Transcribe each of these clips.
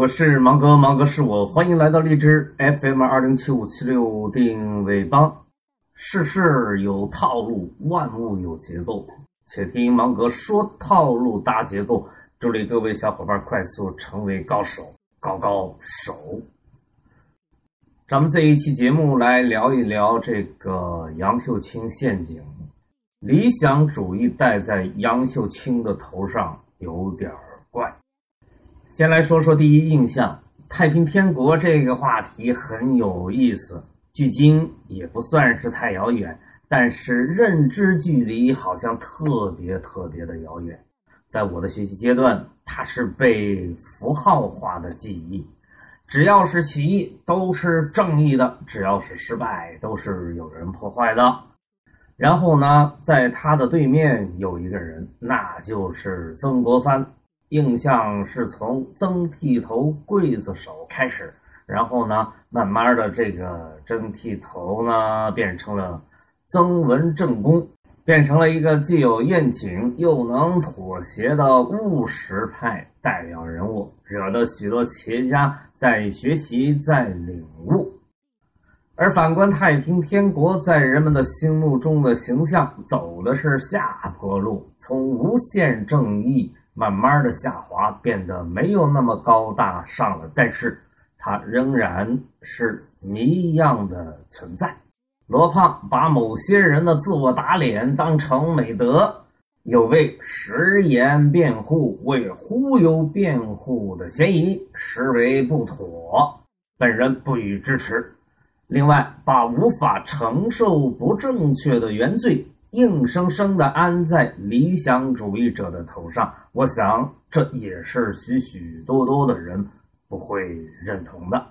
我是芒哥，芒哥是我，欢迎来到荔枝 FM 二零七五七六定位帮。世事有套路，万物有结构，且听芒哥说套路搭结构。助力各位小伙伴快速成为高手，高高手。咱们这一期节目来聊一聊这个杨秀清陷阱，理想主义戴在杨秀清的头上有点怪。先来说说第一印象，太平天国这个话题很有意思，距今也不算是太遥远，但是认知距离好像特别特别的遥远。在我的学习阶段，它是被符号化的记忆。只要是起义，都是正义的；只要是失败，都是有人破坏的。然后呢，在他的对面有一个人，那就是曾国藩。印象是从曾剃头刽子手开始，然后呢，慢慢的这个曾剃头呢，变成了曾文正公。变成了一个既有愿景又能妥协的务实派代表人物，惹得许多企业家在学习、在领悟。而反观太平天国，在人们的心目中的形象走的是下坡路，从无限正义慢慢的下滑，变得没有那么高大上了。但是，它仍然是谜一样的存在。罗胖把某些人的自我打脸当成美德，有为食言辩护、为忽悠辩护的嫌疑，实为不妥，本人不予支持。另外，把无法承受不正确的原罪硬生生的安在理想主义者的头上，我想这也是许许多多的人不会认同的。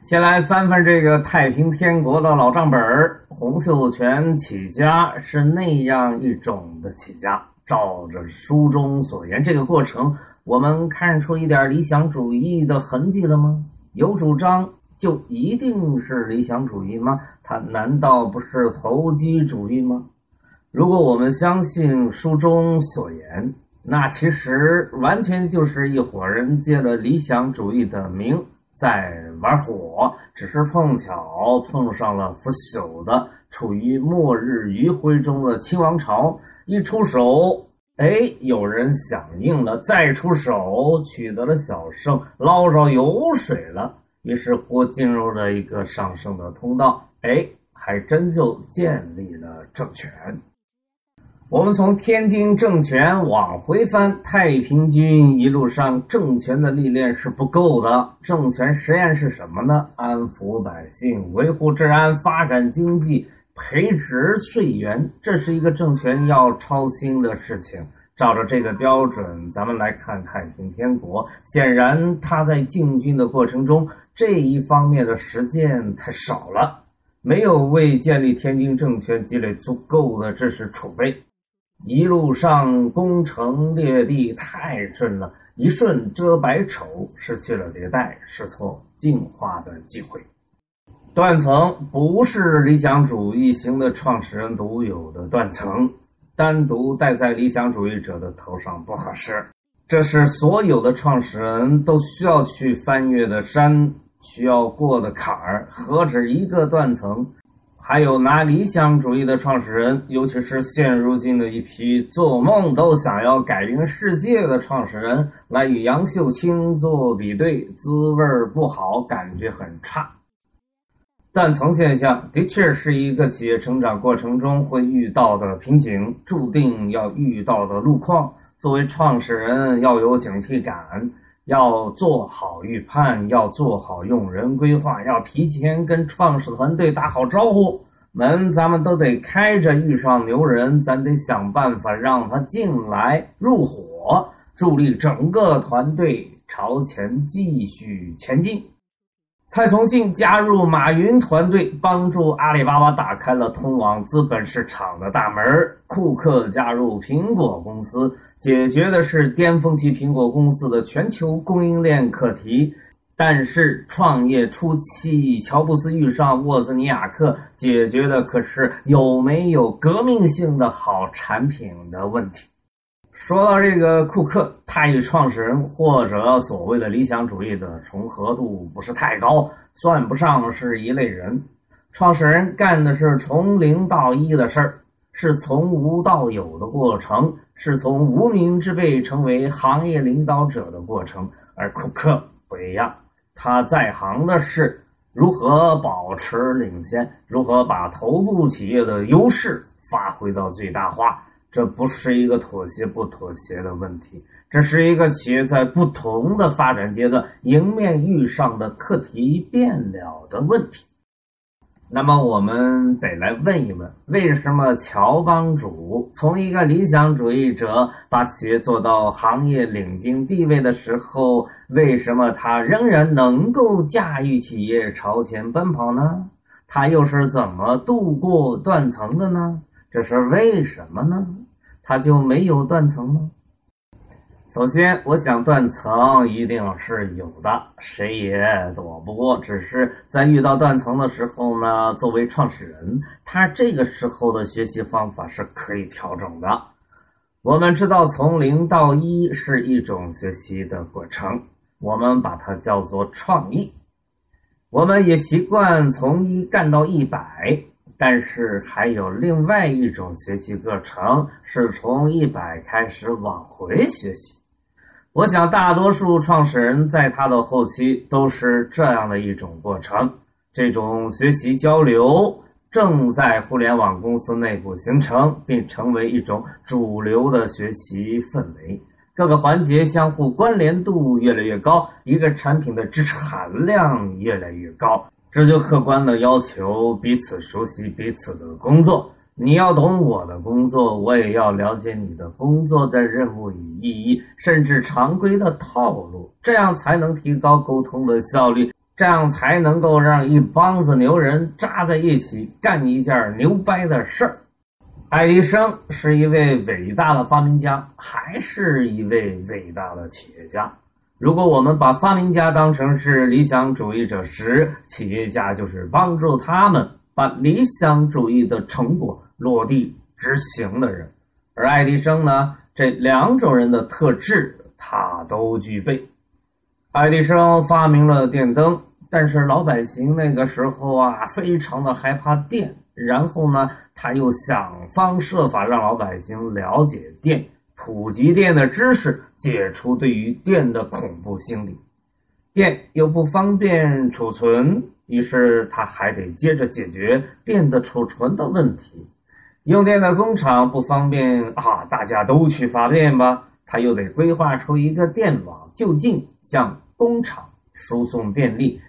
先来翻翻这个太平天国的老账本儿。洪秀全起家是那样一种的起家，照着书中所言，这个过程我们看出一点理想主义的痕迹了吗？有主张就一定是理想主义吗？他难道不是投机主义吗？如果我们相信书中所言，那其实完全就是一伙人借了理想主义的名。在玩火，只是碰巧碰上了腐朽的、处于末日余晖中的清王朝。一出手，哎，有人响应了；再出手，取得了小胜，捞着油水了。于是乎，进入了一个上升的通道。哎，还真就建立了政权。我们从天津政权往回翻，太平军一路上政权的历练是不够的。政权实验是什么呢？安抚百姓，维护治安，发展经济，培植税源，这是一个政权要操心的事情。照着这个标准，咱们来看太平天国。显然，他在进军的过程中，这一方面的实践太少了，没有为建立天津政权积累足够的知识储备。一路上攻城略地太顺了，一顺遮百丑，失去了迭代、试错、进化的机会。断层不是理想主义型的创始人独有的断层，单独戴在理想主义者的头上不合适。这是所有的创始人都需要去翻越的山，需要过的坎儿，何止一个断层？还有拿理想主义的创始人，尤其是现如今的一批做梦都想要改变世界的创始人，来与杨秀清做比对，滋味不好，感觉很差。断层现象的确是一个企业成长过程中会遇到的瓶颈，注定要遇到的路况。作为创始人，要有警惕感。要做好预判，要做好用人规划，要提前跟创始团队打好招呼。门咱们都得开着，遇上牛人，咱得想办法让他进来入伙，助力整个团队朝前继续前进。蔡崇信加入马云团队，帮助阿里巴巴打开了通往资本市场的大门。库克加入苹果公司。解决的是巅峰期苹果公司的全球供应链课题，但是创业初期，乔布斯遇上沃兹尼亚克，解决的可是有没有革命性的好产品的问题。说到这个库克，他与创始人或者所谓的理想主义的重合度不是太高，算不上是一类人。创始人干的是从零到一的事儿，是从无到有的过程，是从无名之辈成为行业领导者的过程。而库克不一样，他在行的是如何保持领先，如何把头部企业的优势发挥到最大化。这不是一个妥协不妥协的问题，这是一个企业在不同的发展阶段迎面遇上的课题变了的问题。那么，我们得来问一问：为什么乔帮主从一个理想主义者把企业做到行业领军地位的时候，为什么他仍然能够驾驭企业朝前奔跑呢？他又是怎么度过断层的呢？这是为什么呢？他就没有断层吗？首先，我想断层一定是有的，谁也躲不过。只是在遇到断层的时候呢，作为创始人，他这个时候的学习方法是可以调整的。我们知道，从零到一是一种学习的过程，我们把它叫做创意。我们也习惯从一干到一百。但是还有另外一种学习过程，是从一百开始往回学习。我想大多数创始人在他的后期都是这样的一种过程。这种学习交流正在互联网公司内部形成，并成为一种主流的学习氛围。各个环节相互关联度越来越高，一个产品的知识含量越来越高。这就客观的要求彼此熟悉彼此的工作。你要懂我的工作，我也要了解你的工作的任务与意义，甚至常规的套路，这样才能提高沟通的效率，这样才能够让一帮子牛人扎在一起干一件牛掰的事儿。爱迪生是一位伟大的发明家，还是一位伟大的企业家？如果我们把发明家当成是理想主义者时，企业家就是帮助他们把理想主义的成果落地执行的人。而爱迪生呢，这两种人的特质他都具备。爱迪生发明了电灯，但是老百姓那个时候啊，非常的害怕电。然后呢，他又想方设法让老百姓了解电。普及电的知识，解除对于电的恐怖心理。电又不方便储存，于是他还得接着解决电的储存的问题。用电的工厂不方便啊，大家都去发电吧。他又得规划出一个电网，就近向工厂输送电力。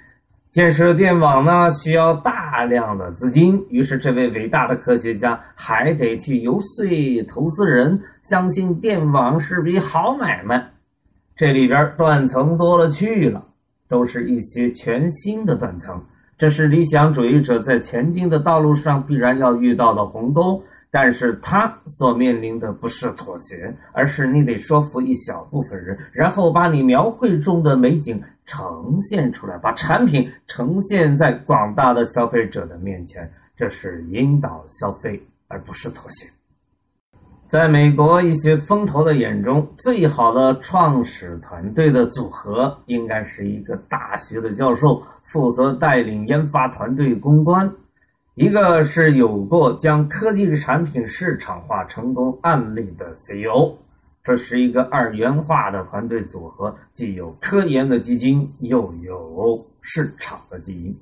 建设电网呢，需要大量的资金，于是这位伟大的科学家还得去游说投资人，相信电网是笔好买卖。这里边断层多了去了，都是一些全新的断层，这是理想主义者在前进的道路上必然要遇到的鸿沟。但是他所面临的不是妥协，而是你得说服一小部分人，然后把你描绘中的美景呈现出来，把产品呈现在广大的消费者的面前。这是引导消费，而不是妥协。在美国一些风投的眼中，最好的创始团队的组合应该是一个大学的教授，负责带领研发团队攻关。一个是有过将科技产品市场化成功案例的 CEO，这是一个二元化的团队组合，既有科研的基因，又有市场的基因。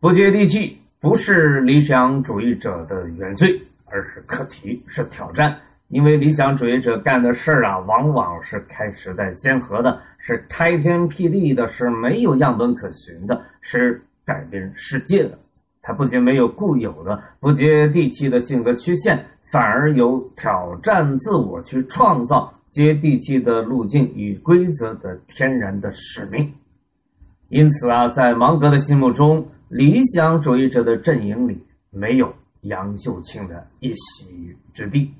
不接地气不是理想主义者的原罪，而是课题，是挑战。因为理想主义者干的事儿啊，往往是开时代先河的，是开天辟地的，是没有样本可循的，是改变世界的。他不仅没有固有的不接地气的性格曲线，反而有挑战自我、去创造接地气的路径与规则的天然的使命。因此啊，在芒格的心目中，理想主义者的阵营里没有杨秀清的一席之地。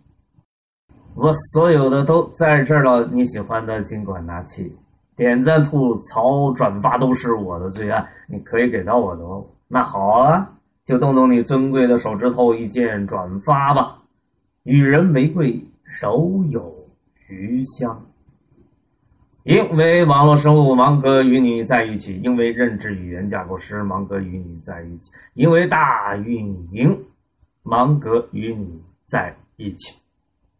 我所有的都在这儿了，你喜欢的尽管拿起，点赞、吐槽、转发都是我的最爱，你可以给到我的哦。那好啊，就动动你尊贵的手指头，一键转发吧。与人玫瑰，手有余香。因为网络生物芒格与你在一起，因为认知语言架构师芒格与你在一起，因为大运营芒格与你在一起。